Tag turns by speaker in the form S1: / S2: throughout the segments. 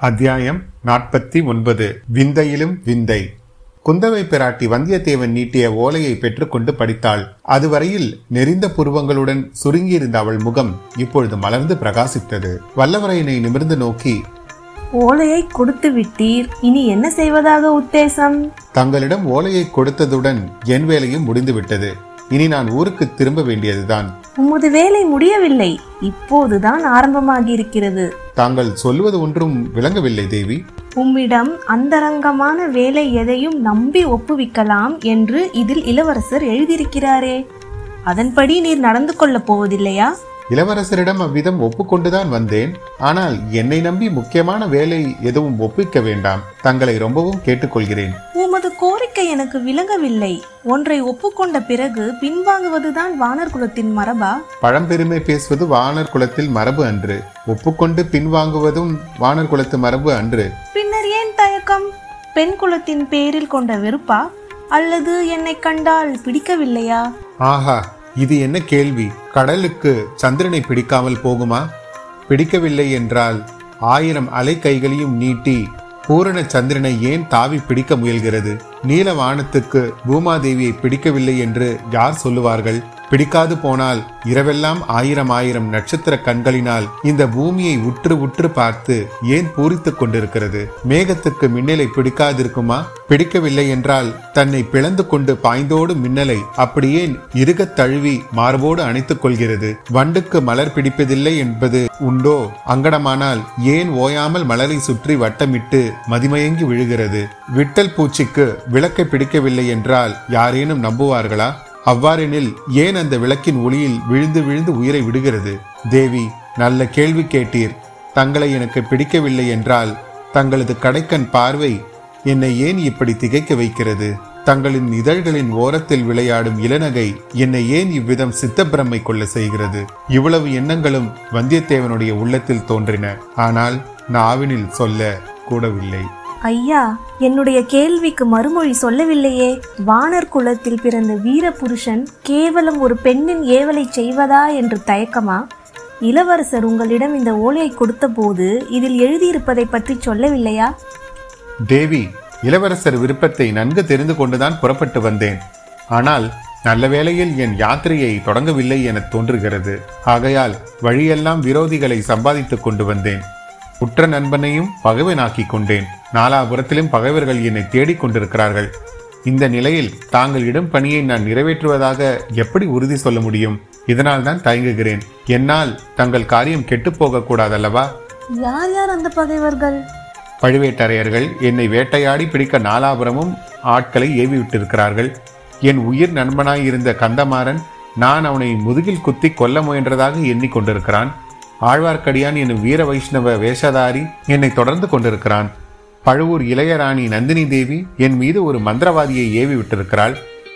S1: அத்தியாயம் நாற்பத்தி ஒன்பது. விந்தையிலும் விந்தை. குந்தவை பிராட்டி வந்தியத்தேவன் நீட்டிய ஓலையை பெற்றுக்கொண்டு படித்தாள். அதுவரையில் நெறிந்த புருவங்களுடன் சுருங்கியிருந்த அவள் முகம் இப்பொழுது மலர்ந்து பிரகாசித்தது. வல்லவரையனை நிமிர்ந்து நோக்கி
S2: ஓலையை கொடுத்து விட்டீர். இனி என்ன செய்வதாக உத்தேசம்?
S1: தங்களிடம் ஓலையை கொடுத்ததுடன் என் வேலையும் முடிந்துவிட்டது. இனி நான் ஊருக்கு திரும்ப வேண்டியதுதான்.
S2: உமது வேலை முடியவில்லை. இப்போதுதான் ஆரம்பமாகி இருக்கிறது
S1: தாங்கள் சொல்வது ஒன்றும் விளங்கவில்லை தேவி.
S2: உம்மிடம் அந்தரங்கமான வேலை எதையும் நம்பி ஒப்புவிக்கலாம் என்று இதில் இளவரசர் எழுதியிருக்கிறாரே. அதன்படி நீர் நடந்து கொள்ளப் போவதில்லையா?
S1: இளவரசரிடம் அவ்விதம் ஒப்புக்கொண்டுதான் வந்தேன். ஆனால் என்னை நம்பி முக்கியமான வேலை எதுவும் ஒப்பிக்க வேண்டாம். தங்களை ரொம்பவும் கேட்டுக்கொள்கிறேன்.
S2: உமது கோரிக்கை எனக்கு விளங்கவில்லை. ஒன்றை ஒப்புக்கொண்ட பிறகு பின்வாங்குவதுதான் வானர் குலத்தின் மரபா?
S1: பழம்பெருமை பேசுவது வானர் குலத்தில் மரபு அன்று. ஒப்புக்கொண்டு பின்வாங்குவதும் வானர் குலத்து மரபு அன்று.
S2: பின்னர் ஏன் தயக்கம்? பெண் குலத்தின் பேரில் கொண்ட வெறுப்பா? அல்லது என்னை கண்டால் பிடிக்கவில்லையா?
S1: ஆஹா இது என்ன கேள்வி? கடலுக்கு சந்திரனை பிடிக்காமல் போகுமா? பிடிக்கவில்லை என்றால் ஆயிரம் அலை கைகளையும் நீட்டி பூரண சந்திரனை ஏன் தாவி பிடிக்க முயல்கிறது? நீல வானத்துக்கு பூமாதேவியை பிடிக்கவில்லை என்று யார் சொல்லுவார்கள்? பிடிக்காது போனால் இரவெல்லாம் ஆயிரம் ஆயிரம் நட்சத்திர கண்களினால் இந்த பூமியை உற்று உற்று பார்த்து ஏன் பூரித்துக் கொண்டிருக்கிறது? மேகத்துக்கு மின்னலை பிடிக்காதிருக்குமா? பிடிக்கவில்லை என்றால் தன்னை பிளந்து கொண்டு பாய்ந்தோடு மின்னலை அப்படியே இருகத் தழுவி மார்போடு அணைத்துக் கொள்கிறது. வண்டுக்கு மலர் பிடிப்பதில்லை என்பது உண்டோ? அங்கடமானால் ஏன் ஓயாமல் மலரை சுற்றி வட்டமிட்டு மதிமயங்கி விழுகிறது? விட்டல் பூச்சிக்கு விளக்கை பிடிக்கவில்லை என்றால் யாரேனும் நம்புவார்களா? அவ்வாறெனில் ஏன் அந்த விளக்கின் ஒளியில் விழுந்து விழுந்து உயிரை விடுகிறது? தேவி நல்ல கேள்வி கேட்டீர். தங்களை எனக்கு பிடிக்கவில்லை என்றால் தங்களது கடைக்கண் பார்வை என்னை ஏன் இப்படி திகைக்க வைக்கிறது? தங்களின் இதழ்களின் ஓரத்தில் விளையாடும் இளநகை என்னை ஏன் இவ்விதம் சித்தப்பிரமை கொள்ள செய்கிறது? இவ்வளவு எண்ணங்களும் வந்தியத்தேவனுடைய உள்ளத்தில் தோன்றின. ஆனால் நாவினில் சொல்ல கூடவில்லை.
S2: ஐயா என்னுடைய கேள்விக்கு மறுமொழி சொல்லவில்லையே. வானர் குலத்தில் பிறந்த வீர புருஷன் கேவலம் ஒரு பெண்ணின் ஏவலை செய்வதா என்று தயக்கமா? இளவரசர் உங்களிடம் இந்த ஓலையை கொடுத்தபோது இதில் எழுதியிருப்பதை பற்றி சொல்லவில்லையா?
S1: தேவி இளவரசர் விருப்பத்தை நன்கு தெரிந்து கொண்டுதான் புறப்பட்டு வந்தேன். ஆனால் நல்ல வேளையில் என் யாத்திரையை தொடங்கவில்லை என தோன்றுகிறது. ஆகையால் வழியெல்லாம் விரோதிகளை சம்பாதித்துக் கொண்டு வந்தேன். உற்ற நண்பனையும் பகைவனாக்கி கொண்டேன் நாலாபுரத்திலும் பகைவர்கள் என்னை தேடிக் கொண்டிருக்கிறார்கள். இந்த நிலையில் தாங்கள் இடும் பணியை நான் நிறைவேற்றுவதாக எப்படி உறுதி சொல்ல முடியும்? இதனால் தான் தயங்குகிறேன். என்னால் தங்கள் காரியம் கெட்டுப்போக கூடாதல்லவா?
S2: யார் யார் அந்த பகைவர்கள்?
S1: பழுவேட்டரையர்கள் என்னை வேட்டையாடி பிடிக்க நாலாபுரமும் ஆட்களை ஏவி விட்டிருக்கிறார்கள் என் உயிர் நண்பனாய் இருந்த கந்தமாறன் நான் அவனை முதுகில் குத்தி கொல்ல முயன்றதாக எண்ணிக்கொண்டிருக்கிறான் ஆழ்வார்க்கடியான் என்னும் வீர வைஷ்ணவ வேஷதாரி என்னை தொடர்ந்து கொண்டிருக்கிறான். பழுவூர் இளையராணி நந்தினி தேவி என் மீது ஒரு மந்திரவாதியை ஏவி விட்டிருக்கிறாள்.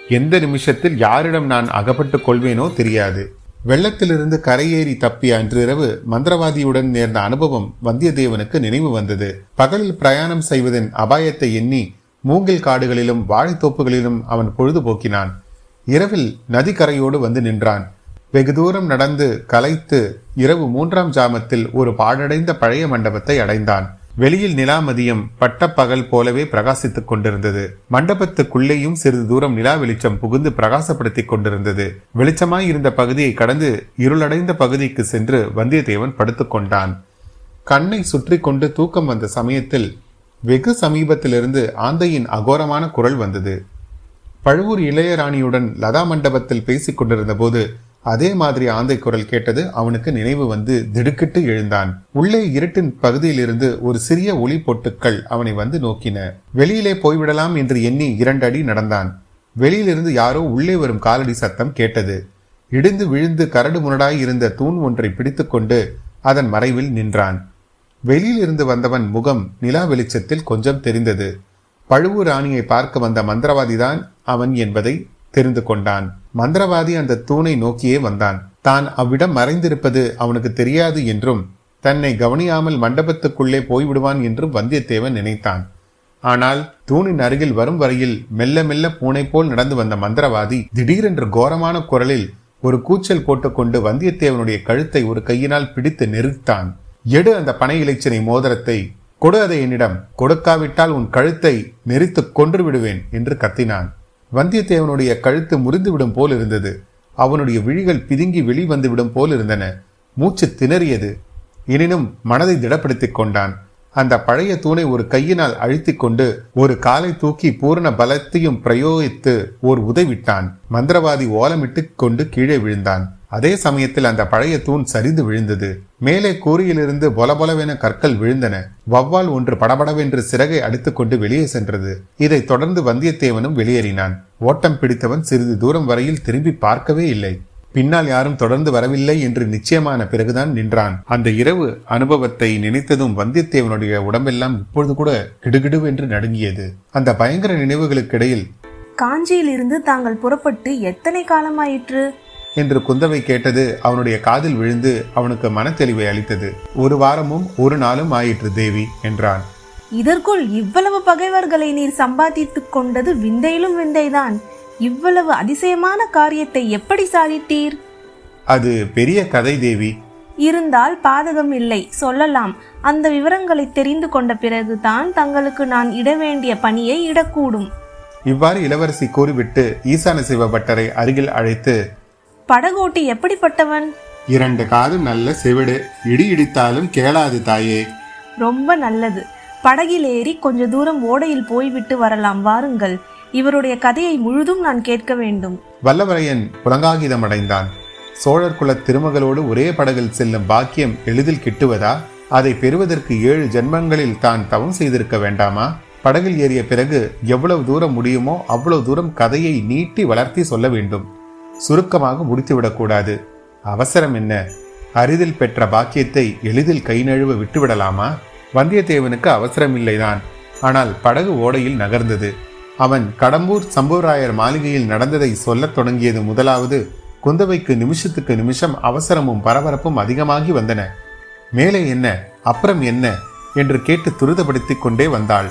S1: எந்த நிமிஷத்தில் யாரிடம் நான் அகப்பட்டு கொள்வேனோ தெரியாது. வெள்ளத்திலிருந்து கரையேறி தப்பிய அன்றிரவு மந்திரவாதியுடன் நேர்ந்த அனுபவம் வந்தியத்தேவனுக்கு நினைவு வந்தது. பகலில் பிரயாணம் செய்வதன் அபாயத்தை எண்ணி மூங்கில் காடுகளிலும் வாழைத்தோப்புகளிலும் அவன் பொழுதுபோக்கினான். இரவில் நதிக்கரையோடு வந்து நின்றான். வெகு தூரம் நடந்து கலைத்து இரவு மூன்றாம் ஜாமத்தில் ஒரு பாழடைந்த பழைய மண்டபத்தை அடைந்தான். வெளியில் நிலாமதியம் பட்டப்பகல் போலவே பிரகாசித்துக் கொண்டிருந்தது. மண்டபத்துக்குள்ளேயும் சிறிது தூரம் நிலா வெளிச்சம் புகுந்து பிரகாசப்படுத்திக் கொண்டிருந்தது. வெளிச்சமாய் இருந்த பகுதியை கடந்து இருளடைந்த பகுதிக்கு சென்று வந்தியத்தேவன் படுத்துக்கொண்டான் கண்ணை சுற்றி கொண்டு தூக்கம் வந்த சமயத்தில் வெகு சமீபத்திலிருந்து ஆந்தையின் அகோரமான குரல் வந்தது. பழுவூர் இளையராணியுடன் லதா மண்டபத்தில் பேசிக் கொண்டிருந்த போது அதே மாதிரி ஆந்தை குரல் கேட்டது அவனுக்கு நினைவு வந்து திடுக்கிட்டு எழுந்தான். உள்ளே இருட்டின் பகுதியிலிருந்து ஒரு சிறிய ஒளி பொட்டுக்கள் அவனை வந்து நோக்கின. வெளியிலே போய்விடலாம் என்று எண்ணி இரண்டு அடி நடந்தான். வெளியிலிருந்து யாரோ உள்ளே வரும் காலடி சத்தம் கேட்டது. இடிந்து விழுந்து கரடு முரடாய் இருந்த தூண் ஒன்றை பிடித்துக்கொண்டு அதன் மறைவில் நின்றான். வெளியிலிருந்து வந்தவன் முகம் நிலா வெளிச்சத்தில் கொஞ்சம் தெரிந்தது. பழுவூர் ராணியை பார்க்க வந்த மந்திரவாதிதான் அவன் என்பதை தெரிந்து கொண்டான். மந்திரவாதி அந்த தூணை நோக்கியே வந்தான். தான் அவ்விடம் மறைந்திருப்பது அவனுக்கு தெரியாது என்றும் தன்னை கவனியாமல் மண்டபத்துக்குள்ளே போய்விடுவான் என்றும் வந்தியத்தேவன் நினைத்தான். ஆனால் தூணின் அருகில் வரும் வரையில் மெல்ல மெல்ல பூனை போல் நடந்து வந்த மந்திரவாதி திடீரென்று கோரமான குரலில் ஒரு கூச்சல் போட்டுக்கொண்டு வந்தியத்தேவனுடைய கழுத்தை ஒரு கையினால் பிடித்து நெருத்தான். எடு அந்த பனை இலைச்சனை மோதிரத்தை கொடு அதை என்னிடம் கொடுக்காவிட்டால் உன் கழுத்தை நெறித்து கொன்று விடுவேன் என்று கத்தினான். வந்தியத்தேவனுடைய கழுத்து முறிந்துவிடும் போல் இருந்தது. அவனுடைய விழிகள் பிதுங்கி வெளிவந்துவிடும் போல் இருந்தன. மூச்சு திணறியது. எனினும் மனதை திடப்படுத்திக் கொண்டான். அந்த பழைய தூணை ஒரு கையினால் அழுத்தி கொண்டு ஒரு காலை தூக்கி பூரண பலத்தையும் பிரயோகித்து ஓர் உதவிட்டான் மந்திரவாதி ஓலமிட்டு கொண்டு கீழே விழுந்தான். அதே சமயத்தில் அந்த பழைய தூண் சரிந்து விழுந்தது. மேலே கூறியிலிருந்து பொலபொலவென கற்கள் விழுந்தன. வவ்வால் ஒன்று படபடவென்று சிறகை அடித்துக்கொண்டு வெளியே சென்றது. இதைத் தொடர்ந்து வந்தியத்தேவனும் வெளியேறினான். ஓட்டம் பிடித்தவன் சிறிது தூரம் வரையில் திரும்பி பார்க்கவே இல்லை. பின்னால் யாரும் தொடர்ந்து வரவில்லை என்று நிச்சயமான பிறகுதான் நின்றான். அந்த இரவு அனுபவத்தை நினைத்ததும் வந்தியத்தேவனுடைய உடம்பெல்லாம் இப்பொழுது கூட கிடுகிடுவென்று நடுங்கியது. அந்த பயங்கர நினைவுகளுக்கிடையில்
S2: காஞ்சியிலிருந்து தாங்கள் புறப்பட்டு எத்தனை காலமாயிற்று?
S1: என்று குந்தவை கேட்டது அவனுடைய காதில் விழுந்து அவனுக்கு மனத்தெளிவை அளித்தது. ஒரு வாரமும் ஒரு நாளும் ஆயிற்று தேவி என்றான்.
S2: இதற்குள் இவ்வளவு பகைவர்களை நீர் சம்பாதித்துக் கொண்டது விந்தையிலும் விந்தைதான். இவ்வளவு அதிசயமான காரியத்தை எப்படி சாதித்தீர்?
S1: அது பெரிய கதை தேவி.
S2: இருந்தால் பாதகம் இல்லை சொல்லலாம். அந்த விவரங்களை தெரிந்து கொண்ட பிறகுதான் தங்களுக்கு நான் இட வேண்டிய பணியை இடக்கூடும்.
S1: இவ்வாறு இளவரசி கூறிவிட்டு ஈசான சிவபட்டரை அருகில் அழைத்து
S2: படகோட்டி எப்படிப்பட்டவன்?
S1: இரண்டு காதும் நல்ல செவிடு. இடி இடித்தாலும் கேளாது தாயே.
S2: ரொம்ப நல்லது. படகில் ஏறி கொஞ்ச தூரம் ஓடையில் போய்விட்டு வரலாம் வாருங்கள். இவருடைய கதையை முழுதும் நான் கேட்க வேண்டும்.
S1: வல்லவரையன் புலங்காகிதம் அடைந்தான் சோழர் குல திருமகளோடு ஒரே படகில் செல்லும் பாக்கியம் எளிதில் கிட்டுவதா? அதை பெறுவதற்கு ஏழு ஜென்மங்களில் தான் தவம் செய்திருக்க வேண்டாமா? படகில் ஏறிய பிறகு எவ்வளவு தூரம் முடியுமோ அவ்வளவு தூரம் கதையை நீட்டி வளர்த்தி சொல்ல வேண்டும். சுருக்கமாக முடித்துவிடக்கூடாது. அவசரம் என்ன? அரிதில் பெற்ற பாக்கியத்தை எளிதில் கை நழுவ விட்டுவிடலாமா? வந்தியத்தேவனுக்கு அவசரமில்லைதான் ஆனால் படகு ஓடையில் நகர்ந்தது. அவன் கடம்பூர் சம்புவராயர் மாளிகையில் நடந்ததை சொல்லத் தொடங்கியது முதலாவது குந்தவைக்கு நிமிஷத்துக்கு நிமிஷம் அவசரமும் பரபரப்பும் அதிகமாகி வந்தன. மேலே என்ன? அப்புறம் என்ன? என்று கேட்டு துரிதப்படுத்திக் கொண்டே வந்தாள்.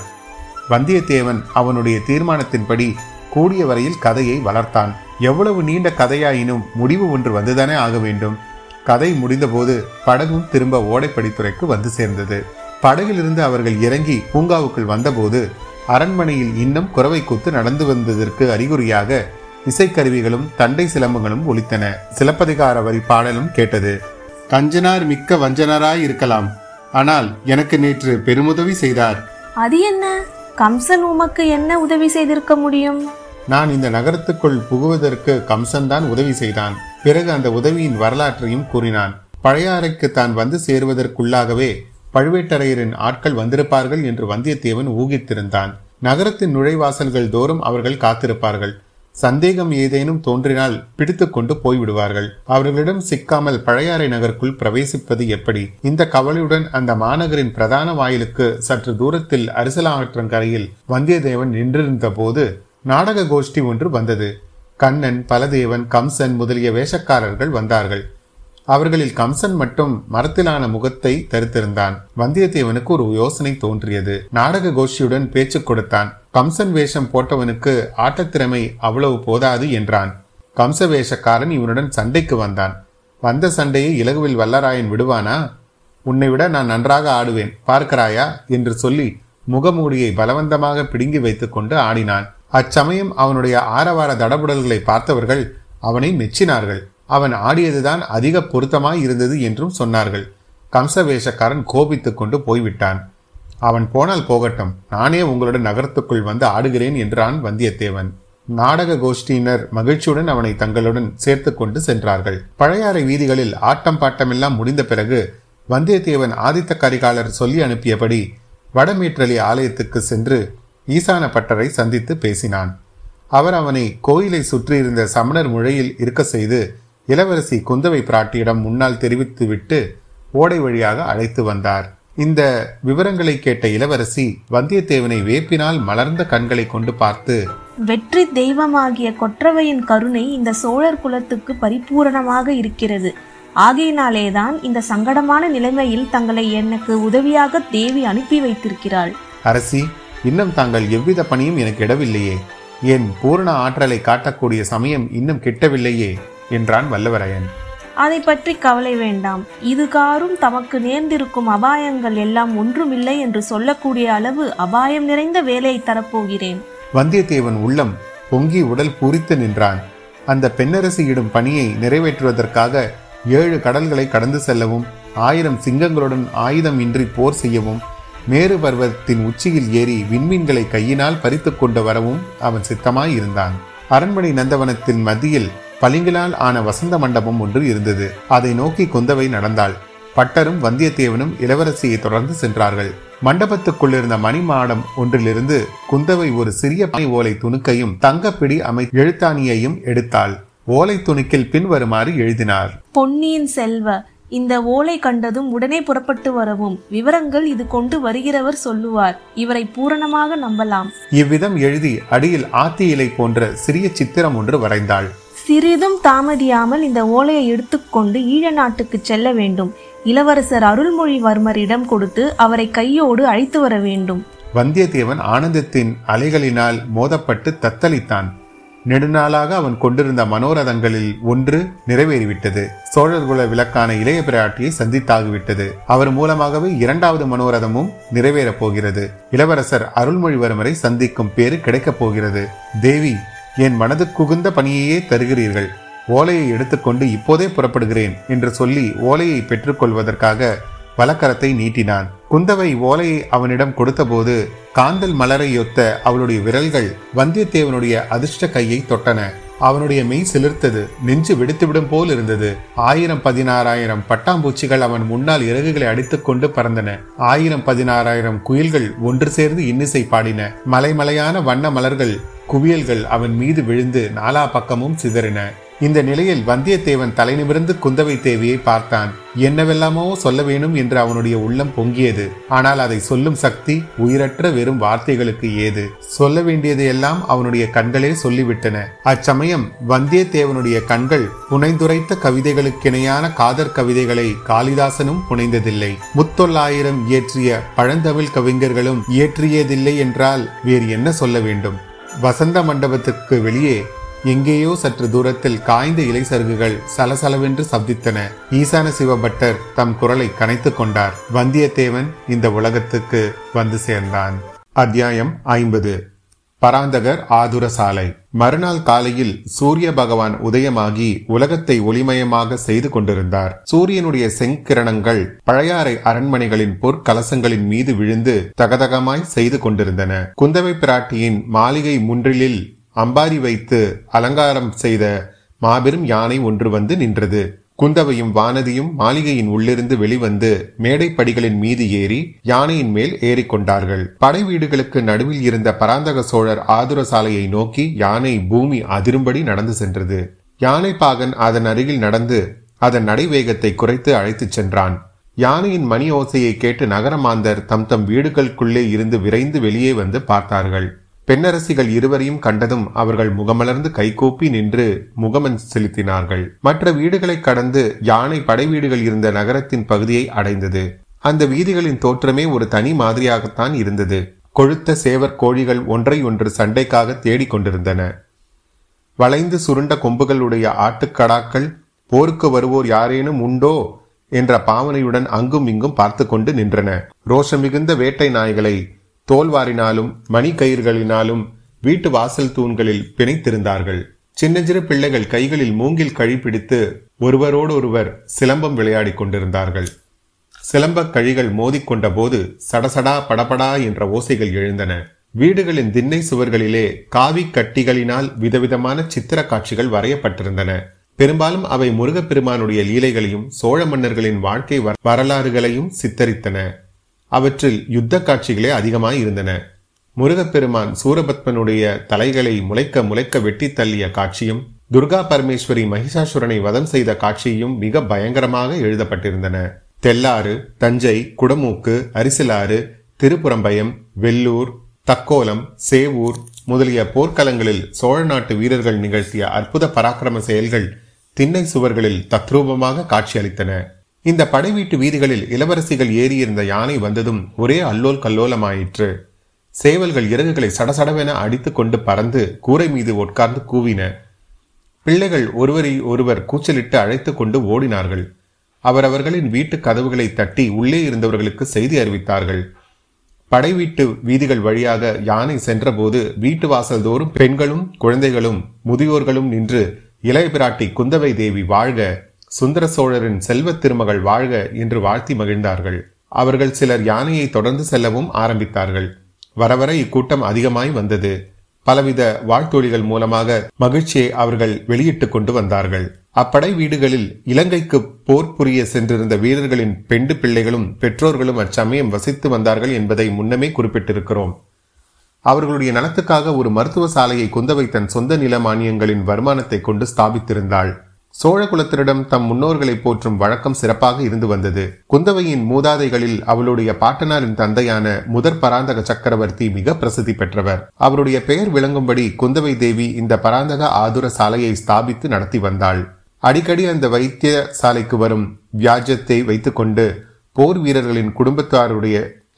S1: வந்தியத்தேவன் அவனுடைய தீர்மானத்தின்படி கூடிய வரையில் கதையை வளர்த்தான். எவ்வளவு நீண்ட கதையாயினும் முடிவு ஒன்று வந்துதானே ஆக வேண்டும்? கதை முடிந்தபோது படகும் திரும்ப ஓடைப்படித்துறைக்கு வந்து சேர்ந்தது. படகிலிருந்து அவர்கள் இறங்கி பூங்காவுக்குள் வந்தபோது அரண்மனையில் இன்னும் குறவை கூத்து நடந்து வந்ததற்கு அறிகுறியாக இசைக்கருவிகளும் தண்டை சிலம்பங்களும் ஒலித்தன. சிலப்பதிகார வரி பாடலும் கேட்டது. கஞ்சனார் மிக்க வஞ்சனராய் இருக்கலாம். ஆனால் எனக்கு நேற்று பெருமுதவி செய்தார்.
S2: அது என்ன? கம்சன் உமக்கு என்ன உதவி செய்திருக்க முடியும்?
S1: நான் இந்த நகரத்துக்குள் புகுவதற்கு கம்சன்தான் உதவி செய்தான். பிறகு அந்த உதவியின் வரலாற்றையும் கூறினான். பழையாறைக்கு தான் வந்து சேருவதற்குள்ளாகவே பழுவேட்டரையரின் ஆட்கள் வந்திருப்பார்கள் என்று வந்தியத்தேவன் ஊகித்திருந்தான். நகரத்தின் நுழைவாசல்கள் தோறும் அவர்கள் காத்திருப்பார்கள். சந்தேகம் ஏதேனும் தோன்றினால் பிடித்துக்கொண்டு போய்விடுவார்கள். அவர்களிடம் சிக்காமல் பழையாறை நகருக்குள் பிரவேசிப்பது எப்படி? இந்த கவலையுடன் அந்த மாநகரின் பிரதான வாயிலுக்கு சற்று தூரத்தில் அரிசலாற்றங்கரையில் வந்தியத்தேவன் நின்றிருந்த போது நாடக கோஷ்டி ஒன்று வந்தது. கண்ணன் பலதேவன் கம்சன் முதலிய வேஷக்காரர்கள் வந்தார்கள். அவர்களில் கம்சன் மட்டும் மரத்திலான முகத்தை தரித்திருந்தான். வந்தியத்தேவனுக்கு ஒரு யோசனை தோன்றியது. நாடக கோஷ்டியுடன் பேச்சு கொடுத்தான். கம்சன் வேஷம் போட்டவனுக்கு ஆட்டத்திறமை அவ்வளவு போதாது என்றான். கம்ச வேஷக்காரன் இவனுடன் சண்டைக்கு வந்தான். வந்த சண்டையை இலகுவில் வல்லராயன் விடுவானா? உன்னை விட நான் நன்றாக ஆடுவேன் பார்க்கிறாயா? என்று சொல்லி முகமூடியை பலவந்தமாக பிடுங்கி வைத்துக்கொண்டு ஆடினான். அச்சமயம் அவனுடைய ஆரவார தடபுடல்களை பார்த்தவர்கள் அவனை மெச்சினார்கள். அவன் ஆடியதுதான் அதிக பொருத்தமாய் இருந்தது என்றும் சொன்னார்கள். கம்சவேஷக்காரன் கோபித்துக் கொண்டு போய்விட்டான். அவன் போனால் போகட்டும். நானே உங்களுடன் நகரத்துக்குள் வந்து ஆடுகிறேன் என்றான் வந்தியத்தேவன். நாடக கோஷ்டியினர் மகிழ்ச்சியுடன் அவனை தங்களுடன் சேர்த்து கொண்டு சென்றார்கள். பழையாறை வீதிகளில் ஆட்டம் பாட்டமெல்லாம் முடிந்த பிறகு வந்தியத்தேவன் ஆதித்த கரிகாலர் சொல்லி அனுப்பியபடி வடமேற்றலி ஆலயத்துக்கு சென்று ஈசான பட்டரை சந்தித்து பேசினான். அவர் அவனை கோயிலை சுற்றியிருந்த சமணர் முழையில் இருக்க செய்து இளவரசி குந்தவை பிராட்டியிடம் முன்னால் தெரிவித்துவிட்டு ஓடை வழியாக அழைத்து வந்தார். இந்த விவரங்களை கேட்ட இளவரசி வந்தியத்தேவனை வேப்பினால் மலர்ந்த கண்களை கொண்டு பார்த்து
S2: வெற்றி தெய்வமாகிய கொற்றவையின் கருணை இந்த சோழர் குலத்துக்கு பரிபூரணமாக இருக்கிறது. ஆகையினாலேதான் இந்த சங்கடமான நிலைமையில் தங்களை எனக்கு உதவியாக தேவி அனுப்பி வைத்திருக்கிறாள்.
S1: அரசி இன்னும் தாங்கள் எவ்வித பணியும் எனக்கு இடவில்லையே. என் பூரண ஆற்றலை காட்டக்கூடிய சமயம் இன்னும் கிட்டவில்லையே என்றான் வல்லவரையன்.
S2: அதை பற்றி கவலை வேண்டாம். இதுகாரும் தமக்கு நேர்ந்திருக்கும் அபாயங்கள் எல்லாம் ஒன்றுமில்லை என்று சொல்லக்கூடிய அளவு அபாயம் நிறைந்த வேலையை தரப்போகிறேன்.
S1: வந்தியத்தேவன் உள்ளம் பொங்கி உடல் பூரித்து நின்றான். அந்த பெண்ணரசியிடும் பணியை நிறைவேற்றுவதற்காக ஏழு கடல்களை கடந்து செல்லவும் ஆயிரம் சிங்கங்களுடன் ஆயுதம் இன்றி போர் செய்யவும் மேரு பர்வத்தின் உச்சியில் ஏறி விண்மீன்களை கையினால் பறித்து கொண்டு வரவும் அவன் சித்தமாய் இருந்தான் அரண்மனை நந்தவனத்தின் மத்தியில் பளிங்களால் ஆன வசந்த மண்டபம் ஒன்று இருந்தது. அதை நோக்கி குந்தவை நடந்தாள். பட்டரும் வந்தியத்தேவனும் இளவரசியை தொடர்ந்து சென்றார்கள். மண்டபத்துக்குள்ளிருந்த மணிமாடம் ஒன்றிலிருந்து குந்தவை ஒரு சிறிய பனை ஓலை துணுக்கையும் தங்கப்பிடி அமை எழுத்தாணியையும் எடுத்தாள். ஓலை துணுக்கில் பின்வருமாறு எழுதினார்.
S2: பொன்னியின் செல்வ இந்த ஓலை கண்டதும் உடனே புறப்பட்டு வரவும். விவரங்கள் இது கொண்டு வருகிறவர் சொல்லுவார். இவரை பூரணமாக நம்பலாம்.
S1: இவ்விதம் எழுதி அடியில் ஆத்தி இலை போன்ற சிறிய சித்திரம் ஒன்று வரைந்தாள்.
S2: சிறிதும் தாமதியாமல் இந்த ஓலையை எடுத்துக்கொண்டு ஈழ நாட்டுக்கு செல்ல வேண்டும். இளவரசர் அருள்மொழிவர்மரிடம் கொடுத்து அவரை கையோடு அழைத்து வர வேண்டும்.
S1: வந்தியத்தேவன் ஆனந்தத்தின் அலைகளினால் மோதப்பட்டு தத்தளித்தான். நெடுநாளாக அவன் கொண்டிருந்த மனோரதங்களில் ஒன்று நிறைவேறிவிட்டது. சோழர்குல விளக்கான இளைய பிராட்டியை சந்தித்தாகிவிட்டது. அவர் மூலமாகவே இரண்டாவது மனோரதமும் நிறைவேறப் போகிறது. இளவரசர் அருள்மொழிவர்மரை சந்திக்கும் பேறு கிடைக்கப் போகிறது. தேவி என் மனதுக்குகுந்த பணியையே தருகிறீர்கள். ஓலையை எடுத்துக்கொண்டு இப்போதே புறப்படுகிறேன் என்று சொல்லி ஓலையை பெற்றுக்கொள்வதற்காக வலக்கரத்தை நீட்டினான். குந்தவை ஓலையை அவனிடம் கொடுத்தபோது காந்தல் மலரையொத்த அவளுடைய விரல்கள் வந்தியத்தேவனுடைய அதிர்ஷ்ட கையை தொட்டன. அவனுடைய மெய் சிலிர்த்தது நெஞ்சு வெடித்துவிடும் போல் இருந்தது. ஆயிரம் பதினாறாயிரம் பட்டாம்பூச்சிகள் அவன் முன்னால் இறகுகளை அடித்துக்கொண்டு பறந்தன. ஆயிரம் பதினாறாயிரம் குயில்கள் ஒன்று சேர்ந்து இன்னிசை பாடின. மலைமலையான வண்ண மலர்கள் குவியல்கள் அவன் மீது விழுந்து நாலா பக்கமும் சிதறின. இந்த நிலையில் வந்தியத்தேவன் தலை நிமிர்ந்து குந்தவை தேவியை பார்த்தான். என்னவெல்லாமோ சொல்ல வேணும் என்று அவனுடைய உள்ளம் பொங்கியது. ஆனால் அதை சொல்லும் சக்தி உயிரற்ற வெறும் வார்த்தைகளுக்கு ஏது. சொல்ல வேண்டியது எல்லாம் அவனுடைய கண்களே சொல்லிவிட்டன. அச்சமயம் வந்தியத்தேவனுடைய கண்கள் புனைந்துரைத்த கவிதைகளுக்கிணையான காதற் கவிதைகளை காளிதாசனும் புனைந்ததில்லை. முத்தொள்ளாயிரம் இயற்றிய பழந்தமிழ் கவிஞர்களும் இயற்றியதில்லை என்றால் வேறு என்ன சொல்ல வேண்டும்? வசந்த மண்டபத்துக்கு வெளியே எங்கேயோ சற்று தூரத்தில் காய்ந்த இலை சருகுகள் சலசலவென்று சப்தித்தன. ஈசான சிவபட்டர் தம் குரலை கனைத்து கொண்டார். வந்தியத்தேவன் இந்த உலகத்துக்கு வந்து சேர்ந்தான். அத்தியாயம் ஐம்பது. பராந்தகர் ஆதுர சாலை. மறுநாள் காலையில் சூரிய பகவான் உதயமாகி உலகத்தை ஒளிமயமாக செய்து கொண்டிருந்தார். சூரியனுடைய செங்கிரணங்கள் பழையாறை அரண்மனைகளின் பொற்கலசங்களின் மீது விழுந்து தகதகமாய் செய்து கொண்டிருந்தன. குந்தவை பிராட்டியின் மாளிகை முன்றிலில் அம்பாரி வைத்து அலங்காரம் செய்த மாபெரும் யானை ஒன்று வந்து நின்றது. குந்தவையும் வானதியும் மாளிகையின் உள்ளிருந்து வெளிவந்து மேடை படிகளின் மீது ஏறி யானையின் மேல் ஏறிக்கொண்டார்கள் படை வீடுகளுக்கு நடுவில் இருந்த பராந்தக சோழர் ஆதுர சாலையை நோக்கி யானை பூமி அதிரும்படி நடந்து சென்றது. யானை பாகன் அதன் அருகில் நடந்து அதன் நடைவேகத்தை குறைத்து அழைத்துச் சென்றான். யானையின் மணி ஓசையை கேட்டு நகரமாந்தர் தம் தம் வீடுகளுக்குள்ளே இருந்து விரைந்து வெளியே வந்து பார்த்தார்கள். பெண்ணரசிகள் இருவரையும் கண்டதும் அவர்கள் முகமலர்ந்து கைகூப்பி நின்று முகமன் செலுத்தினார்கள். மற்ற வீடுகளை கடந்து யானை படை வீடுகள் இருந்த நகரத்தின் பகுதியை அடைந்தது. அந்த வீதிகளின் தோற்றமே ஒரு தனி மாதிரியாகத்தான் இருந்தது. கொழுத்த சேவர் கோழிகள் ஒன்றை ஒன்று சண்டைக்காக தேடிக் கொண்டிருந்தன. வளைந்து சுருண்ட கொம்புகளுடைய ஆட்டுக்கடாக்கள் போருக்கு வருவோர் யாரேனும் உண்டோ? என்ற பாவனையுடன் அங்கும் இங்கும் பார்த்து கொண்டு நின்றன. ரோஷமிகுந்த வேட்டை நாய்களை தோல்வாரினாலும் மணிக்கயிர்களினாலும் வீட்டு வாசல் தூண்களில் பிணைத்திருந்தார்கள். சின்னஞ்சிறு பிள்ளைகள் கைகளில் மூங்கில் கழி பிடித்து ஒருவரோடு ஒருவர் சிலம்பம் விளையாடிக் கொண்டிருந்தார்கள். சிலம்பக் கழிகள் மோதிக்கொண்ட போது சடசடா படபடா என்ற ஓசைகள் எழுந்தன. வீடுகளின் திண்ணை சுவர்களிலே காவி கட்டிகளினால் விதவிதமான சித்திர காட்சிகள் வரையப்பட்டிருந்தன. பெரும்பாலும் அவை முருகப்பெருமானுடைய லீலைகளையும் சோழ மன்னர்களின் வாழ்க்கை வரலாறுகளையும் சித்தரித்தன. அவற்றில் யுத்த காட்சிகளே அதிகமாய் இருந்தன. முருகப்பெருமான் சூரபத்மனுடைய தலைகளை முளைக்க முளைக்க வெட்டி தள்ளிய காட்சியும் துர்கா பரமேஸ்வரி மகிஷாசுரனை வதம் செய்த காட்சியும் மிக பயங்கரமாக எழுதப்பட்டிருந்தன. தெல்லாறு தஞ்சை குடமூக்கு அரிசிலாறு திருப்புறம்பயம் வெல்லூர் தக்கோலம் சேவூர் முதலிய போர்க்களங்களில் சோழ நாட்டு வீரர்கள் நிகழ்த்திய அற்புத பராக்கிரம செயல்கள் திண்ணை சுவர்களில் தத்ரூபமாக காட்சியளித்தன. இந்த படைவீட்டு வீதிகளில் இளவரசிகள் ஏறியிருந்த யானை வந்ததும் ஒரே அல்லோல் கல்லோலமாயிற்று. சேவல்கள் இறகுகளை சடசடவென அடித்துக் கொண்டு பறந்து கூரை மீது உட்கார்ந்து கூவின. பிள்ளைகள் ஒருவரை ஒருவர் கூச்சலிட்டு அழைத்துக் கொண்டு ஓடினார்கள். அவரவர்களின் வீட்டு கதவுகளை தட்டி உள்ளே இருந்தவர்களுக்கு செய்தி அறிவித்தார்கள். படை வீட்டு வீதிகள் வழியாக யானை சென்றபோது வீட்டு வாசல் தோறும் பெண்களும் குழந்தைகளும் முதியோர்களும் நின்று இளைய பிராட்டி குந்தவை தேவி வாழ்க சுந்தர சோழரின் செல்வத் திருமகள் வாழ்க என்று வாழ்த்தி மகிழ்ந்தார்கள். அவர்கள் சிலர் யானையை தொடர்ந்து செல்லவும் ஆரம்பித்தார்கள். வரவர இக்கூட்டம் அதிகமாய் வந்தது. பலவித வாழ்த்தொழிகள் மூலமாக மகிழ்ச்சியை அவர்கள் வெளியிட்டுக் கொண்டு வந்தார்கள். அப்படை வீடுகளில் இலங்கைக்கு போர் புரிய சென்றிருந்த வீரர்களின் பெண்டு பிள்ளைகளும் பெற்றோர்களும் அச்சமயம் வசித்து வந்தார்கள் என்பதை முன்னமே குறிப்பிட்டிருக்கிறோம். அவர்களுடைய நலத்துக்காக ஒரு மருத்துவ சாலையை குந்தவை தன் சொந்த நில மானியங்களின் வருமானத்தை கொண்டு ஸ்தாபித்திருந்தாள். சோழகுலத்தினிடம் தம் முன்னோர்களை போற்றும் வழக்கம் சிறப்பாக இருந்து வந்தது. குந்தவையின் மூதாதைகளில் அவளுடைய பாட்டனாரின் தந்தையான முதற் பராந்தக சக்கரவர்த்தி மிக பிரசித்தி பெற்றவர். அவருடைய பெயர் விளங்கும்படி குந்தவை தேவி இந்த பராந்தக ஆதுர சாலையை ஸ்தாபித்து நடத்தி வந்தாள். அடிக்கடி அந்த வைத்திய சாலைக்கு வரும் வியாஜத்தை வைத்துக்கொண்டு போர் வீரர்களின் குடும்பத்தாருடைய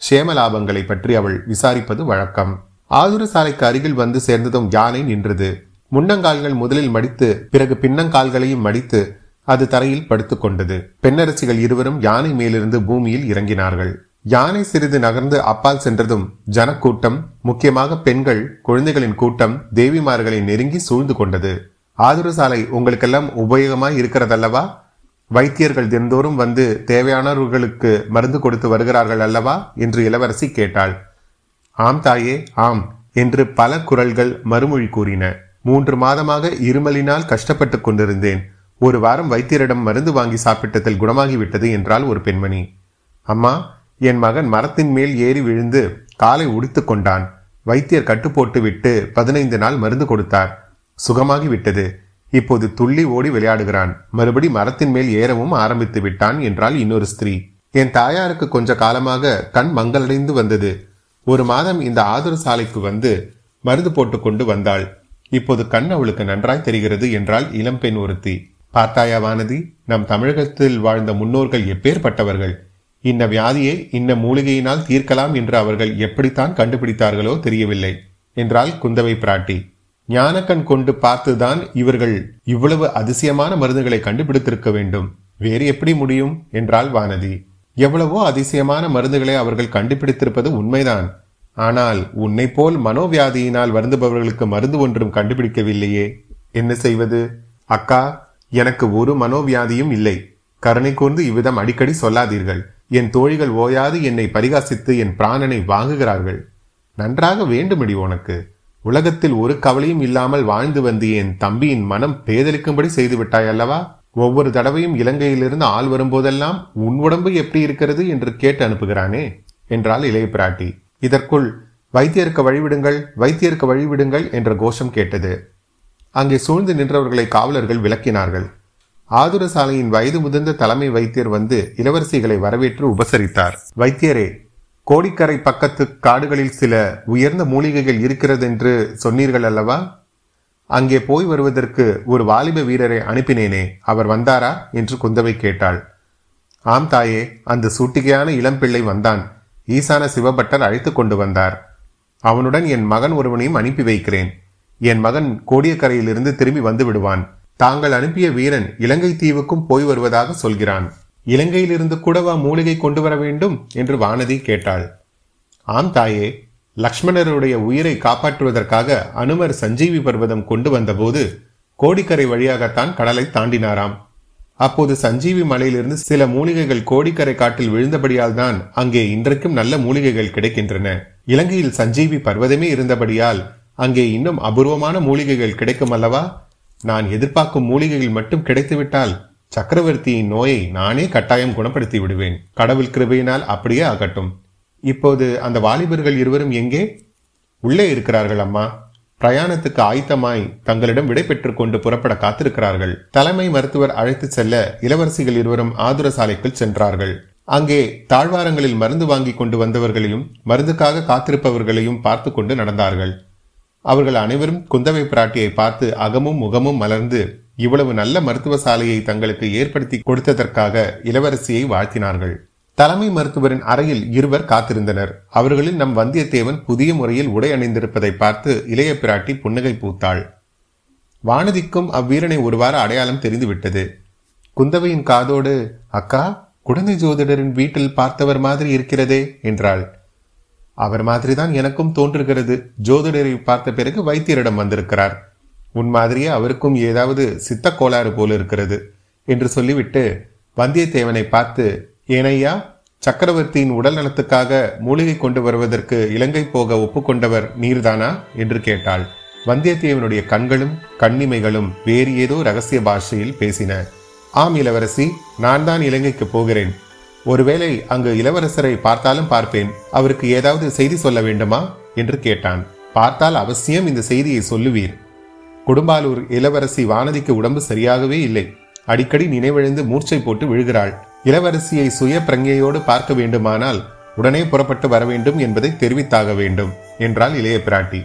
S1: சேமலாபங்களை பற்றி அவள் விசாரிப்பது வழக்கம். ஆதுர சாலைக்கு அருகில் வந்து சேர்ந்ததும் யானை நின்றது. முன்னங்கால்கள் முதலில் மடித்து பிறகு பின்னங்கால்களையும் மடித்து அது தரையில் படுத்துக் கொண்டது. பெண்ணரசிகள் இருவரும் யானை மேலிருந்து பூமியில் இறங்கினார்கள். யானை சிறிது நகர்ந்து அப்பால் சென்றதும் ஜனக்கூட்டம் முக்கியமாக பெண்கள் குழந்தைகளின் கூட்டம் தேவிமார்களை நெருங்கி சூழ்ந்து கொண்டது. ஆதுர சாலை உங்களுக்கெல்லாம் உபயோகமாய் இருக்கிறதல்லவா? வைத்தியர்கள் தினந்தோறும் வந்து தேவையானவர்களுக்கு மருந்து கொடுத்து வருகிறார்கள் அல்லவா? என்று இளவரசி கேட்டாள். ஆம் தாயே ஆம் என்று பல குரல்கள் மறுமொழி கூறின. மூன்று மாதமாக இருமலினால் கஷ்டப்பட்டுக் கொண்டிருந்தேன். ஒரு வாரம் வைத்தியரிடம் மருந்து வாங்கி சாப்பிட்டதில் குணமாகிவிட்டது என்றால் ஒரு பெண்மணி. அம்மா என் மகன் மரத்தின் மேல் ஏறி விழுந்து காலை உடித்து கொண்டான். வைத்தியர் கட்டுப்போட்டு விட்டு பதினைந்து நாள் மருந்து கொடுத்தார். சுகமாகி விட்டது இப்போது துள்ளி ஓடி விளையாடுகிறான். மறுபடி மரத்தின் மேல் ஏறவும் ஆரம்பித்து விட்டான் என்றால் இன்னொரு ஸ்திரீ. என் தாயாருக்கு கொஞ்ச காலமாக கண் மங்களடைந்து வந்தது. ஒரு மாதம் இந்த ஆதுர சாலைக்கு வந்து மருந்து போட்டுக்கொண்டு வந்தாள். இப்போது கண் அவளுக்கு நன்றாய் தெரிகிறது என்றால் இளம்பெண் ஒருத்தி. பார்த்தாயா வானதி நம் தமிழகத்தில் வாழ்ந்த முன்னோர்கள் எப்பேற்பட்டவர்கள்? இன்ன வியாதியை இன்ன மூலிகையினால் தீர்க்கலாம் என்று அவர்கள் எப்படித்தான் கண்டுபிடித்தார்களோ தெரியவில்லை என்றால் குந்தவை பிராட்டி. ஞானக்கண் கொண்டு பார்த்துதான் இவர்கள் இவ்வளவு அதிசயமான மருந்துகளை கண்டுபிடித்திருக்க வேண்டும். வேறு எப்படி முடியும்? என்றால் வானதி. எவ்வளவோ அதிசயமான மருந்துகளை அவர்கள் கண்டுபிடித்திருப்பது உண்மைதான். ஆனால் உன்னை போல் மனோவியாதியினால் வருந்துபவர்களுக்கு மருந்து ஒன்றும் கண்டுபிடிக்கவில்லையே. என்ன செய்வது? அக்கா எனக்கு ஒரு மனோவியாதியும் இல்லை. கருணை கூர்ந்து இவ்விதம் அடிக்கடி சொல்லாதீர்கள். என் தோழிகள் ஓயாது என்னை பரிகாசித்து என் பிராணனை வாங்குகிறார்கள். நன்றாக வேண்டுமடி உனக்கு. உலகத்தில் ஒரு கவலையும் இல்லாமல் வாழ்ந்து வந்து என் தம்பியின் மனம் பேதலிக்கும்படி செய்து விட்டாய் அல்லவா ஒவ்வொரு தடவையும் இலங்கையிலிருந்து ஆள் வரும்போதெல்லாம் உன் உடம்பு எப்படி இருக்கிறது என்று கேட்டு அனுப்புகிறானே? என்றாள் இளைய பிராட்டி. இதற்குள் வைத்தியருக்கு வழிவிடுங்கள் வைத்தியருக்கு வழிவிடுங்கள் என்ற கோஷம் கேட்டது. அங்கே சூழ்ந்து நின்றவர்களை காவலர்கள் விளக்கினார்கள். ஆதுர சாலையின் வயது முதிர்ந்த தலைமை வைத்தியர் வந்து இளவரசிகளை வரவேற்று உபசரித்தார். வைத்தியரே கோடிக்கரை பக்கத்து காடுகளில் சில உயர்ந்த மூலிகைகள் இருக்கிறது என்று சொன்னீர்கள் அல்லவா? அங்கே போய் வருவதற்கு ஒரு வாலிப வீரரை அனுப்பினேனே அவர் வந்தாரா? என்று குந்தவை கேட்டாள். ஆம் தாயே அந்த சூட்டிகையான இளம்பிள்ளை வந்தான். ஈசான சிவபட்டர் அழைத்து கொண்டு வந்தார். அவனுடன் என் மகன் ஒருவனையும் அனுப்பி வைக்கிறேன். என் மகன் கோடியக்கரையிலிருந்து திரும்பி வந்து விடுவான். தாங்கள் அனுப்பிய வீரன் இலங்கை தீவுக்கும் போய் வருவதாக சொல்கிறான். இலங்கையிலிருந்து கூடவா மூலிகை கொண்டு வர வேண்டும் என்று வானதி கேட்டாள். ஆம் தாயே லக்ஷ்மணருடைய உயிரை காப்பாற்றுவதற்காக அனுமர் சஞ்சீவி பர்வதம் கொண்டு வந்தபோது கோடிக்கரை வழியாகத்தான் கடலை தாண்டினாராம். அப்போது சஞ்சீவி மலையிலிருந்து சில மூலிகைகள் கோடிக்கரை காட்டில் விழுந்தபடியால் தான் அங்கே இன்றைக்கும் நல்ல மூலிகைகள் கிடைக்கின்றன. இலங்கையில் சஞ்சீவி பர்வதமே இருந்தபடியால் அங்கே இன்னும் அபூர்வமான மூலிகைகள் கிடைக்கும் அல்லவா நான் எதிர்பார்க்கும் மூலிகைகள் மட்டும் கிடைத்துவிட்டால் சக்கரவர்த்தியின் நோயை நானே கட்டாயம் குணப்படுத்தி விடுவேன். கடவுள் கிருபையினால் அப்படியே ஆகட்டும். இப்போது அந்த வாலிபர்கள் இருவரும் எங்கே? உள்ளே இருக்கிறார்கள் அம்மா பிரயாணத்துக்கு ஆயத்தமாய் தங்களிடம் விடை கொண்டு புறப்பட காத்திருக்கிறார்கள். தலைமை மருத்துவர் அழைத்து செல்ல இளவரசிகள் இருவரும் ஆதுர சாலைக்குள் சென்றார்கள். அங்கே தாழ்வாரங்களில் மருந்து வாங்கி கொண்டு வந்தவர்களையும் மருந்துக்காக காத்திருப்பவர்களையும் பார்த்து கொண்டு நடந்தார்கள். அவர்கள் அனைவரும் குந்தவை பிராட்டியை பார்த்து அகமும் முகமும் மலர்ந்து இவ்வளவு நல்ல மருத்துவ சாலையை தங்களுக்கு ஏற்படுத்தி கொடுத்ததற்காக இளவரசியை வாழ்த்தினார்கள். தலைமை மருத்துவரின் அறையில் இருவர் காத்திருந்தனர். அவர்களில் நம் வந்தியத்தேவன் புதிய முறையில் உடை அணிந்திருப்பதை பார்த்து இளைய பிராட்டி புன்னகை பூத்தாள். வானதிக்கும் அவ்வீரனை ஒருவாறு அடையாளம் தெரிந்துவிட்டது. குந்தவையின் காதோடு அக்கா குழந்தை ஜோதிடரின் வீட்டில் பார்த்தவர் மாதிரி இருக்கிறதே என்றாள். அவர் மாதிரிதான் எனக்கும் தோன்றுகிறது. ஜோதிடரை பார்த்த பிறகு வைத்தியரிடம் வந்திருக்கிறார். உன் மாதிரியே அவருக்கும் ஏதாவது சித்த கோளாறு போல இருக்கிறது என்று சொல்லிவிட்டு வந்தியத்தேவனை பார்த்து ஏனையா சக்கரவர்த்தியின் உடல் நலத்துக்காக மூலிகை கொண்டு வருவதற்கு இலங்கை போக ஒப்புக்கொண்டவர் நீர்தானா? என்று கேட்டாள். வந்தியத்தேவனுடைய கண்களும் கண்ணிமைகளும் வேறு ஏதோ ரகசிய பாஷையில் பேசின. ஆம் இளவரசி நான் தான் இலங்கைக்கு போகிறேன். ஒருவேளை அங்கு இளவரசரை பார்த்தாலும் பார்ப்பேன். அவருக்கு ஏதாவது செய்தி சொல்ல வேண்டுமா? என்று கேட்டான். பார்த்தால் அவசியம் இந்த செய்தியை சொல்லுவீர். குடும்பாலூர் இளவரசி வானதிக்கு உடம்பு சரியாகவே இல்லை. அடிக்கடி நினைவிழந்து மூர்ச்சை போட்டு விழுகிறாள். இளவரசியை சுய பிரங்கையோடு பார்க்க வேண்டுமானால் உடனே புறப்பட்டு வர வேண்டும் என்பதை தெரிவித்தாக வேண்டும் என்றாள் இளைய பிராட்டி.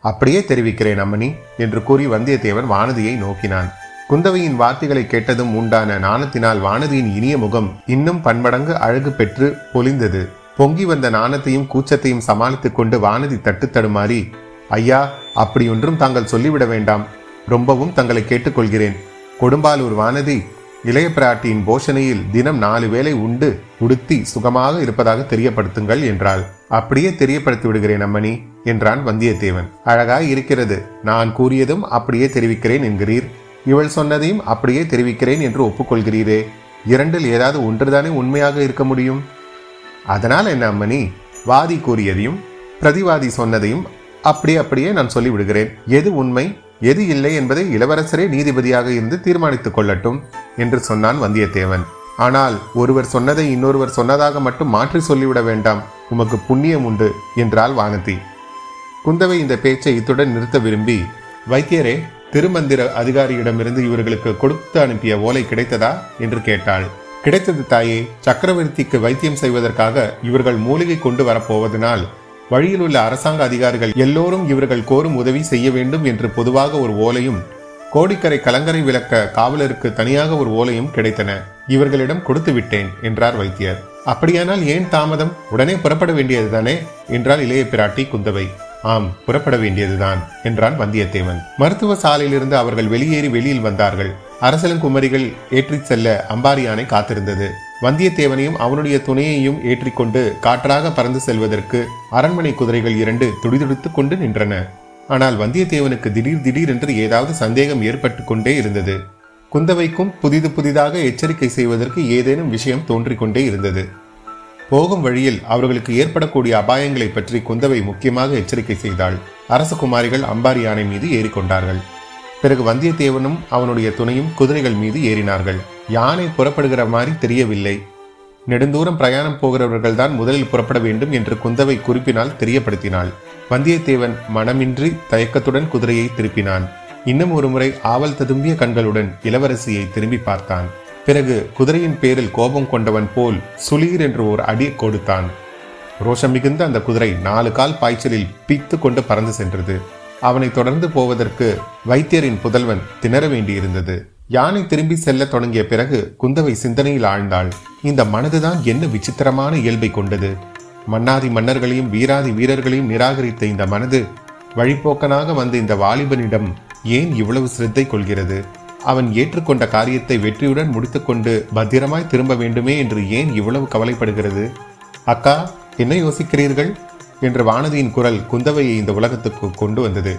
S1: அப்படியே தெரிவிக்கிறேன் அம்மணி என்று கூறி வந்தியத்தேவன் வானதியை நோக்கினான். குந்தவையின் வார்த்தைகளை கேட்டதும் உண்டான நாணத்தினால் வானதியின் இனிய முகம் இன்னும் பன்மடங்கு அழகு பெற்று பொலிந்தது. பொங்கி வந்த நாணத்தையும் கூச்சத்தையும் சமாளித்துக் கொண்டு வானதி தட்டு தடுமாறி ஐயா அப்படியொன்றும் தாங்கள் சொல்லிவிட வேண்டாம். ரொம்பவும் தங்களை கேட்டுக்கொள்கிறேன். கொடும்பாலூர் வானதி இளைய பிராட்டியின் போஷணையில் தினம் நாலு வேளை உண்டு உடுத்தி சுகமாக இருப்பதாக தெரியப்படுத்துங்கள் என்றாள். அப்படியே தெரியப்படுத்தி விடுகிறேன் அம்மணி என்றான் வந்தியத்தேவன். அழகாய் இருக்கிறது நான் கூறியதும் அப்படியே தெரிவிக்கிறேன் என்கிறீர். இவள் சொன்னதையும் அப்படியே தெரிவிக்கிறேன் என்று ஒப்புக்கொள்கிறீரே. இரண்டில் ஏதாவது ஒன்றுதானே உண்மையாக இருக்க முடியும்? அதனால் என்ன அம்மணி? வாதி கூறியதையும் பிரதிவாதி சொன்னதையும் அப்படியே அப்படியே நான் சொல்லி விடுகிறேன் எது உண்மை? எது இல்லை என்பதை இளவரசரே நீதிபதியாக இருந்து தீர்மானித்துக் கொள்ளட்டும் என்று சொன்னான் வந்தியத்தேவன். ஆனால் ஒருவர் சொன்னதை இன்னொருவர் சொன்னதாக மட்டும் மாற்றி சொல்லிவிட வேண்டாம். உமக்கு புண்ணியம் உண்டு என்றாள் வானதி. குந்தவை இந்த பேச்சை இத்துடன் நிறுத்த விரும்பி வைத்தியரே திருமந்திர அதிகாரியிடமிருந்து இவர்களுக்கு கொடுத்து அனுப்பிய ஓலை கிடைத்ததா? என்று கேட்டாள். கிடைத்தது தாயே. சக்கரவர்த்திக்கு வைத்தியம் செய்வதற்காக இவர்கள் மூலிகை கொண்டு வரப்போவதனால் வழியில் உள்ள அரசாங்க அதிகாரிகள் எல்லோரும் இவர்கள் கோரும் உதவி செய்ய வேண்டும் என்று பொதுவாக ஒரு ஓலையும் கோடிக்கரை கலங்கரை விளக்க காவலருக்கு தனியாக ஒரு ஓலையும் கிடைத்தன. இவர்களிடம் கொடுத்து விட்டேன் என்றார் வைத்தியர். அப்படியானால் ஏன் தாமதம்? உடனே புறப்பட வேண்டியதுதானே? என்றால் இளைய பிராட்டி குந்தவை. ஆம் புறப்பட வேண்டியதுதான் என்றான் வந்தியத்தேவன். மருத்துவ சாலையிலிருந்து அவர்கள் வெளியேறி வெளியில் வந்தார்கள். அரசலங்குமரிகள் ஏற்றிச் செல்ல அம்பாரியானை காத்திருந்தது. வந்தியத்தேவனையும் அவனுடைய துணையையும் ஏற்றிக்கொண்டு காற்றாக பறந்து செல்வதற்கு அரண்மனை குதிரைகள் இரண்டு துடிதுடித்துக் கொண்டு நின்றன. ஆனால் வந்தியத்தேவனுக்கு திடீர் திடீரென்று ஏதாவது சந்தேகம் ஏற்பட்டு கொண்டே இருந்தது. குந்தவைக்கும் புதிது புதிதாக எச்சரிக்கை செய்வதற்கு ஏதேனும் விஷயம் தோன்றிக்கொண்டே இருந்தது. போகும் வழியில் அவர்களுக்கு ஏற்படக்கூடிய அபாயங்களை பற்றி குந்தவை முக்கியமாக எச்சரிக்கை செய்தாள். அரசகுமாரிகள் அம்பாரி யானை மீது ஏறிக்கொண்டார்கள். பிறகு வந்தியத்தேவனும் அவனுடைய துணையும் குதிரைகள் மீது ஏறினார்கள். யானை புறப்படுகிற மாதிரி தெரியவில்லை. நெடுந்தூரம் பிரயாணம் போகிறவர்கள் தான் முதலில் புறப்பட வேண்டும் என்று குந்தவை குறிப்பினால் தெரியப்படுத்தினாள். வந்தியத்தேவன் மனமின்றி தயக்கத்துடன் குதிரையை திருப்பினான். இன்னும் ஒருமுறை ஆவல் ததும்பிய கண்களுடன் இளவரசியை திரும்பி பார்த்தான். பிறகு குதிரையின் பேரில் கோபம் கொண்டவன் போல் சுளீர் என்று ஒரு அடி கொடுத்தான். ரோஷம் மிகுந்த அந்த குதிரை நாலு கால் பாய்ச்சலில் பீத்து கொண்டு பறந்து சென்றது. அவனை தொடர்ந்து போவதற்கு வைத்தியரின் புதல்வன் திணற வேண்டியிருந்தது. யானை திரும்பி செல்ல தொடங்கிய பிறகு குந்தவை சிந்தனையில் ஆழ்ந்தாள். இந்த மனதுதான் என்ன விசித்திரமான இயல்பை கொண்டது. மன்னாதி மன்னர்களையும் வீராதி வீரர்களையும் நிராகரித்த இந்த மனது வழிப்போக்கனாக வந்த இந்த வாலிபனிடம் ஏன் இவ்வளவு சிரத்தை கொள்கிறது? அவன் ஏற்றுக்கொண்ட காரியத்தை வெற்றியுடன் முடித்துக்கொண்டு பத்திரமாய் திரும்ப வேண்டுமே என்று ஏன் இவ்வளவு கவலைப்படுகிறது? அக்கா என்ன யோசிக்கிறீர்கள்? என்று வானதியின் குரல் குந்தவையை இந்த உலகத்துக்கு கொண்டு வந்தது.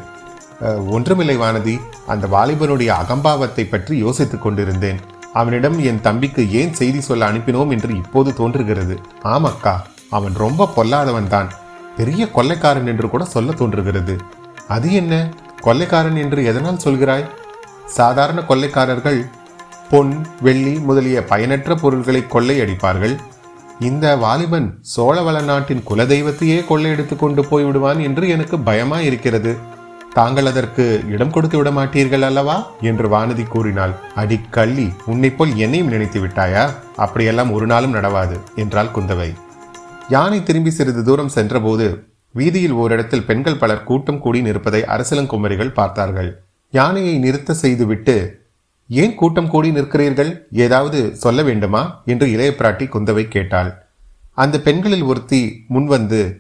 S1: ஒன்றுமில்லை வானதி அந்த வாலிபனுடைய அகம்பாவத்தை பற்றி யோசித்துக் கொண்டிருந்தேன். அவனிடம் என் தம்பிக்கு ஏன் செய்தி சொல்ல அனுப்பினோம் என்று இப்போது தோன்றுகிறது. ஆமக்கா அவன் ரொம்ப பொல்லாதவன் தான் பெரிய கொள்ளைக்காரன் என்று கூட சொல்ல தோன்றுகிறது. அது என்ன? கொள்ளைக்காரன் என்று எதனால் சொல்கிறாய்? சாதாரண கொள்ளைக்காரர்கள் பொன் வெள்ளி முதலிய பயனற்ற பொருள்களை கொள்ளையடிப்பார்கள். இந்த வாலிபன் சோழவள நாட்டின் குலதெய்வத்தையே கொள்ளையடித்து கொண்டு போய் விடுவான் என்று எனக்கு பயமா இருக்கிறது தாங்கள் அதற்கு இடம் கொடுத்து விட மாட்டீர்கள் அல்லவா? என்று வானதி கூறினாள். அடி கள்ளி உன்னை போல் என்னையும் நினைத்து விட்டாயா? அப்படியெல்லாம் ஒரு நாளும் நடவாது என்றாள் குந்தவை. யானை திரும்பி சிறிது தூரம் சென்றபோது வீதியில் ஓரிடத்தில் பெண்கள் பலர் கூட்டம் கூடி நிற்பதை அரசலங்குமரிகள் பார்த்தார்கள். யானையை நிறுத்த செய்துவிட்டு ஏன் கூட்டம் கூடி நிற்கிறீர்கள்? ஏதாவது சொல்ல வேண்டுமா? என்று இளைய பிராட்டி குந்தவை கேட்டாள். அந்த பெண்களில் ஒருத்தி முன்வந்து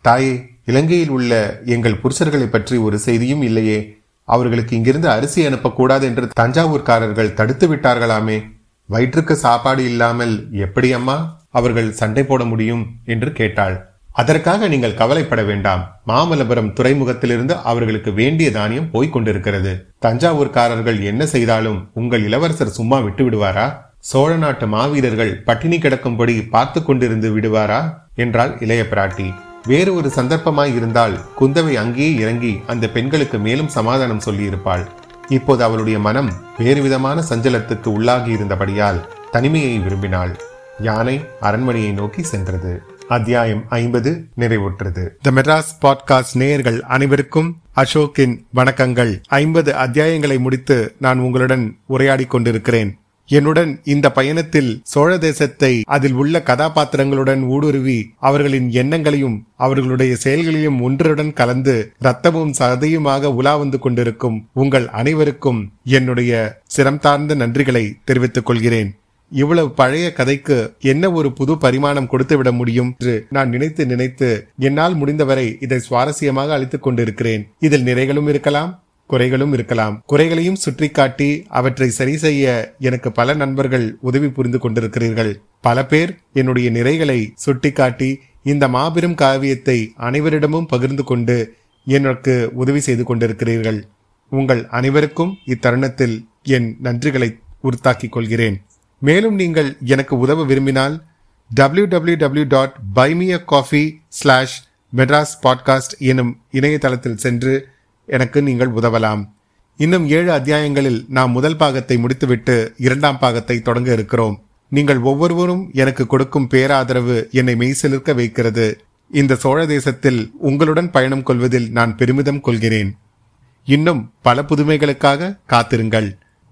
S1: தாயே இலங்கையில் உள்ள எங்கள் புருஷர்களை பற்றி ஒரு செய்தியும் இல்லையே. அவர்களுக்கு இங்கிருந்து அரிசி அனுப்பக்கூடாது என்று தஞ்சாவூர்காரர்கள் தடுத்து விட்டார்களாமே. வயிற்றுக்கு சாப்பாடு இல்லாமல் எப்படி அம்மா? அவர்கள் சண்டை போட முடியும்? என்று கேட்டாள். அதற்காக நீங்கள் கவலைப்பட வேண்டாம். மாமல்லபுரம் துறைமுகத்திலிருந்து அவர்களுக்கு வேண்டிய தானியம் போய்க் கொண்டிருக்கிறது. தஞ்சாவூர்காரர்கள் என்ன செய்தாலும் உங்கள் இளவரசர் சும்மா விட்டு விடுவாரா? சோழ நாட்டு மாவீரர்கள் பட்டினி கிடக்கும்படி பார்த்து கொண்டிருந்து விடுவாரா? என்றாள் இளைய பிராட்டி. வேறு ஒரு சந்தர்ப்பமாய் இருந்தால் குந்தவை அங்கேயே இறங்கி அந்த பெண்களுக்கு மேலும் சமாதானம் சொல்லியிருப்பாள். இப்போது அவளுடைய மனம் வேறு விதமான சஞ்சலத்துக்கு உள்ளாகி இருந்தபடியால் தனிமையை விரும்பினாள். யானை அரண்மனையை நோக்கி சென்றது. அத்தியாயம் ஐம்பது நிறைவுற்றது. த மெட்ராஸ் பாட்காஸ்ட் நேயர்கள் அனைவருக்கும் அசோக்கின் வணக்கங்கள். ஐம்பது அத்தியாயங்களை முடித்து நான் உங்களுடன் உரையாடி கொண்டிருக்கிறேன். என்னுடன் இந்த பயணத்தில் சோழ தேசத்தை அதில் உள்ள கதாபாத்திரங்களுடன் ஊடுருவி அவர்களின் எண்ணங்களையும் அவர்களுடைய செயல்களையும் ஒன்றுடன் கலந்து ரத்தமும் சதையுமாக உலா வந்து கொண்டிருக்கும் உங்கள் அனைவருக்கும் என்னுடைய சிரம் தார்ந்த நன்றிகளை தெரிவித்துக் கொள்கிறேன். இவ்வளவு பழைய கதைக்கு என்ன ஒரு புது பரிமாணம் கொடுத்து விட முடியும் என்று நான் நினைத்து நினைத்து என்னால் முடிந்தவரை இதை சுவாரஸ்யமாக அளித்துக் கொண்டிருக்கிறேன். இதில் நிறைகளும் இருக்கலாம் குறைகளும் இருக்கலாம். குறைகளையும் சுற்றி காட்டி அவற்றை சரி செய்ய எனக்கு பல நண்பர்கள் உதவி புரிந்து கொண்டிருக்கிறீர்கள். பல பேர் என்னுடைய நிறைகளை சுட்டிக்காட்டி இந்த மாபெரும் காவியத்தை அனைவரிடமும் பகிர்ந்து கொண்டு எனக்கு உதவி செய்து கொண்டிருக்கிறீர்கள். உங்கள் அனைவருக்கும் இத்தருணத்தில் என் நன்றிகளை உறுத்தாக்கிக் கொள்கிறேன். மேலும் நீங்கள் எனக்கு உதவ விரும்பினால் W W W dot buy me a coffee slash Madras podcast எனும் இணையதளத்தில் சென்று எனக்கு நீங்கள் உதவலாம். இன்னும் ஏழு அத்தியாயங்களில் நாம் முதல் பாகத்தை முடித்துவிட்டு இரண்டாம் பாகத்தை தொடங்க இருக்கிறோம். நீங்கள் ஒவ்வொருவரும் எனக்கு கொடுக்கும் பேராதரவு என்னை மெய்சிலிருக்க வைக்கிறது. இந்த சோழ தேசத்தில் உங்களுடன் பயணம் கொள்வதில் நான் பெருமிதம் கொள்கிறேன். இன்னும் பல புதுமைகளுக்காக காத்திருங்கள்.